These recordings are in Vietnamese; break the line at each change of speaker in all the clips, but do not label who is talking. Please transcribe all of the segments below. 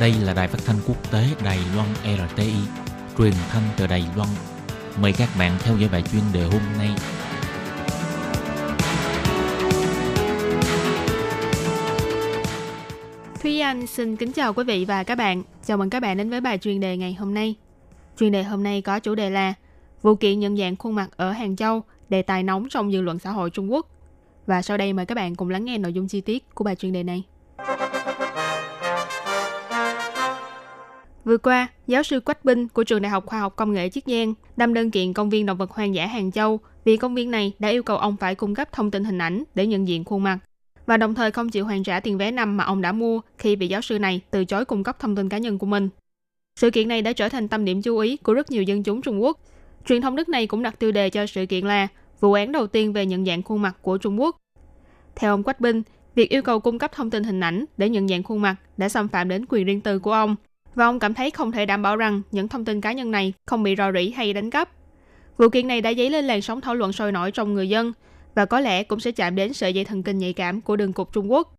Đây là đài phát thanh quốc tế Đài Loan RTI, truyền thanh từ Đài Loan. Mời các bạn theo dõi bài chuyên đề hôm nay.
Thúy Anh xin kính chào quý vị và các bạn. Chào mừng các bạn đến với bài chuyên đề ngày hôm nay. Chuyên đề hôm nay có chủ đề là Vụ kiện nhận dạng khuôn mặt ở Hàng Châu, đề tài nóng trong dư luận xã hội Trung Quốc. Và sau đây mời các bạn cùng lắng nghe nội dung chi tiết của bài chuyên đề này. Vừa qua, giáo sư Quách Binh của Trường Đại học Khoa học Công nghệ Chiết Giang đâm đơn kiện công viên động vật hoang dã Hàng Châu vì công viên này đã yêu cầu ông phải cung cấp thông tin hình ảnh để nhận diện khuôn mặt và đồng thời không chịu hoàn trả tiền vé năm mà ông đã mua khi bị giáo sư này từ chối cung cấp thông tin cá nhân của mình. Sự kiện này đã trở thành tâm điểm chú ý của rất nhiều dân chúng Trung Quốc. Truyền thông nước này cũng đặt tiêu đề cho sự kiện là vụ án đầu tiên về nhận dạng khuôn mặt của Trung Quốc. Theo ông Quách Binh, việc yêu cầu cung cấp thông tin hình ảnh để nhận dạng khuôn mặt đã xâm phạm đến quyền riêng tư của ông và ông cảm thấy không thể đảm bảo rằng những thông tin cá nhân này không bị rò rỉ hay đánh cắp. Vụ kiện này đã dấy lên làn sóng thảo luận sôi nổi trong người dân và có lẽ cũng sẽ chạm đến sợi dây thần kinh nhạy cảm của đường cục Trung Quốc.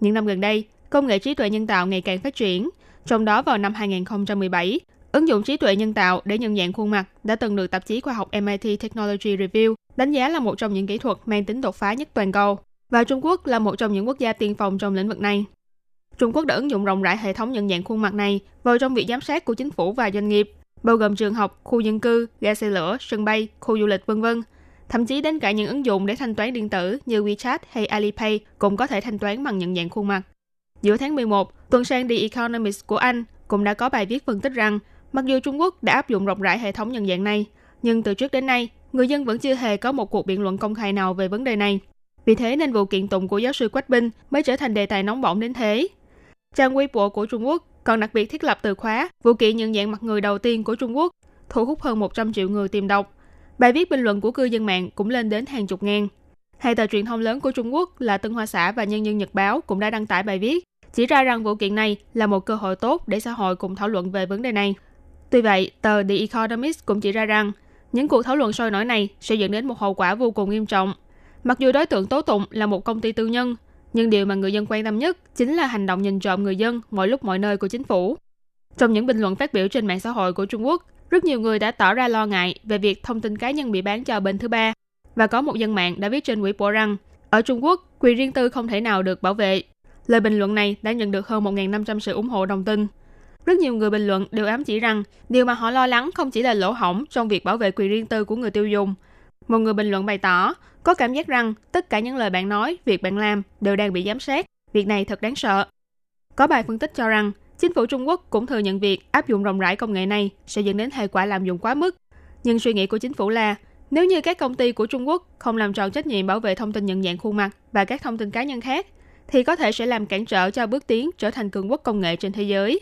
Những năm gần đây, công nghệ trí tuệ nhân tạo ngày càng phát triển, trong đó vào năm 2017, ứng dụng trí tuệ nhân tạo để nhận dạng khuôn mặt đã từng được tạp chí khoa học MIT Technology Review đánh giá là một trong những kỹ thuật mang tính đột phá nhất toàn cầu. Và Trung Quốc là một trong những quốc gia tiên phong trong lĩnh vực này. Trung Quốc đã ứng dụng rộng rãi hệ thống nhận dạng khuôn mặt này vào trong việc giám sát của chính phủ và doanh nghiệp, bao gồm trường học, khu dân cư, ga xe lửa, sân bay, khu du lịch vân vân. Thậm chí đến cả những ứng dụng để thanh toán điện tử như WeChat hay Alipay cũng có thể thanh toán bằng nhận dạng khuôn mặt. Giữa tháng 11, tuần sang The Economist của Anh cũng đã có bài viết phân tích rằng mặc dù Trung Quốc đã áp dụng rộng rãi hệ thống nhận dạng này, nhưng từ trước đến nay, người dân vẫn chưa hề có một cuộc biện luận công khai nào về vấn đề này. Vì thế nên vụ kiện tụng của giáo sư Quách Binh mới trở thành đề tài nóng bỏng đến thế. Trang Weibo của Trung Quốc còn đặc biệt thiết lập từ khóa vụ kiện nhận dạng mặt người đầu tiên của Trung Quốc, thu hút hơn 100 triệu người tìm đọc. Bài viết bình luận của cư dân mạng cũng lên đến hàng chục ngàn. Hai tờ truyền thông lớn của Trung Quốc là Tân Hoa Xã và Nhân dân Nhật Báo cũng đã đăng tải bài viết, chỉ ra rằng vụ kiện này là một cơ hội tốt để xã hội cùng thảo luận về vấn đề này. Tuy vậy, tờ The Economist cũng chỉ ra rằng những cuộc thảo luận sôi nổi này sẽ dẫn đến một hậu quả vô cùng nghiêm trọng. Mặc dù đối tượng tố tụng là một công ty tư nhân, nhưng điều mà người dân quan tâm nhất chính là hành động nhìn trộm người dân mọi lúc mọi nơi của chính phủ. Trong những bình luận phát biểu trên mạng xã hội của Trung Quốc, rất nhiều người đã tỏ ra lo ngại về việc thông tin cá nhân bị bán cho bên thứ ba. Và có một dân mạng đã viết trên Weibo rằng, ở Trung Quốc, quyền riêng tư không thể nào được bảo vệ. Lời bình luận này đã nhận được hơn 1.500 sự ủng hộ đồng tin. Rất nhiều người bình luận đều ám chỉ rằng điều mà họ lo lắng không chỉ là lỗ hổng trong việc bảo vệ quyền riêng tư của người tiêu dùng. Một người bình luận bày tỏ, có cảm giác rằng tất cả những lời bạn nói, việc bạn làm đều đang bị giám sát. Việc này thật đáng sợ. Có bài phân tích cho rằng, chính phủ Trung Quốc cũng thừa nhận việc áp dụng rộng rãi công nghệ này sẽ dẫn đến hệ quả lạm dụng quá mức. Nhưng suy nghĩ của chính phủ là, nếu như các công ty của Trung Quốc không làm tròn trách nhiệm bảo vệ thông tin nhận dạng khuôn mặt và các thông tin cá nhân khác, thì có thể sẽ làm cản trở cho bước tiến trở thành cường quốc công nghệ trên thế giới.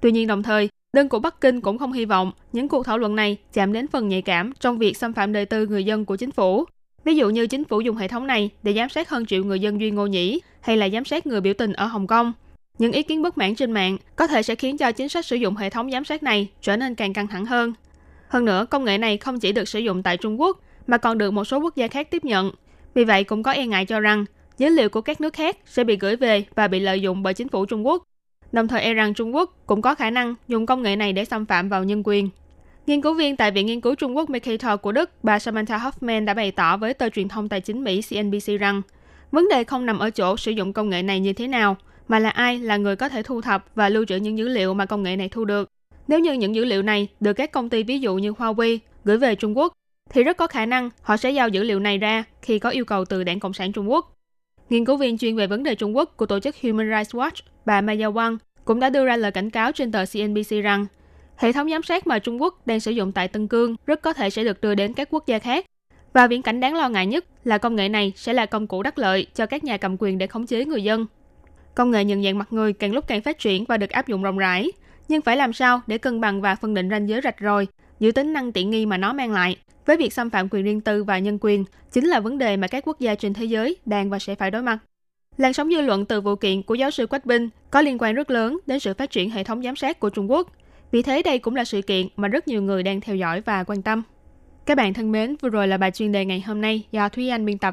Tuy nhiên đồng thời, đơn của Bắc Kinh cũng không hy vọng những cuộc thảo luận này chạm đến phần nhạy cảm trong việc xâm phạm đời tư người dân của chính phủ Ví dụ như chính phủ dùng hệ thống này để giám sát hơn triệu người dân Duy Ngô Nhĩ hay là giám sát người biểu tình ở Hồng Kông. Những ý kiến bất mãn trên mạng có thể sẽ khiến cho chính sách sử dụng hệ thống giám sát này trở nên càng căng thẳng hơn. Hơn nữa, công nghệ này không chỉ được sử dụng tại Trung Quốc mà còn được một số quốc gia khác tiếp nhận. Vì vậy cũng có e ngại cho rằng dữ liệu của các nước khác sẽ bị gửi về và bị lợi dụng bởi chính phủ Trung Quốc. Đồng thời e rằng Trung Quốc cũng có khả năng dùng công nghệ này để xâm phạm vào nhân quyền. Nghiên cứu viên tại Viện Nghiên cứu Trung Quốc Mercator của Đức, bà Samantha Hoffman đã bày tỏ với tờ truyền thông tài chính Mỹ CNBC rằng vấn đề không nằm ở chỗ sử dụng công nghệ này như thế nào, mà là ai là người có thể thu thập và lưu trữ những dữ liệu mà công nghệ này thu được. Nếu như những dữ liệu này được các công ty ví dụ như Huawei gửi về Trung Quốc, thì rất có khả năng họ sẽ giao dữ liệu này ra khi có yêu cầu từ Đảng Cộng sản Trung Quốc. Nghiên cứu viên chuyên về vấn đề Trung Quốc của tổ chức Human Rights Watch, bà Maya Wang, cũng đã đưa ra lời cảnh cáo trên tờ CNBC rằng Hệ thống giám sát mà Trung Quốc đang sử dụng tại Tân Cương rất có thể sẽ được đưa đến các quốc gia khác. Và viễn cảnh đáng lo ngại nhất là công nghệ này sẽ là công cụ đắc lợi cho các nhà cầm quyền để khống chế người dân. Công nghệ nhận dạng mặt người càng lúc càng phát triển và được áp dụng rộng rãi, nhưng phải làm sao để cân bằng và phân định ranh giới rạch ròi giữa tính năng tiện nghi mà nó mang lại với việc xâm phạm quyền riêng tư và nhân quyền chính là vấn đề mà các quốc gia trên thế giới đang và sẽ phải đối mặt. Làn sóng dư luận từ vụ kiện của giáo sư Quách Binh có liên quan rất lớn đến sự phát triển hệ thống giám sát của Trung Quốc – vì thế đây cũng là sự kiện mà rất nhiều người đang theo dõi và quan tâm. Các bạn thân mến, vừa rồi là bài chuyên đề ngày hôm nay do Thúy Anh biên tập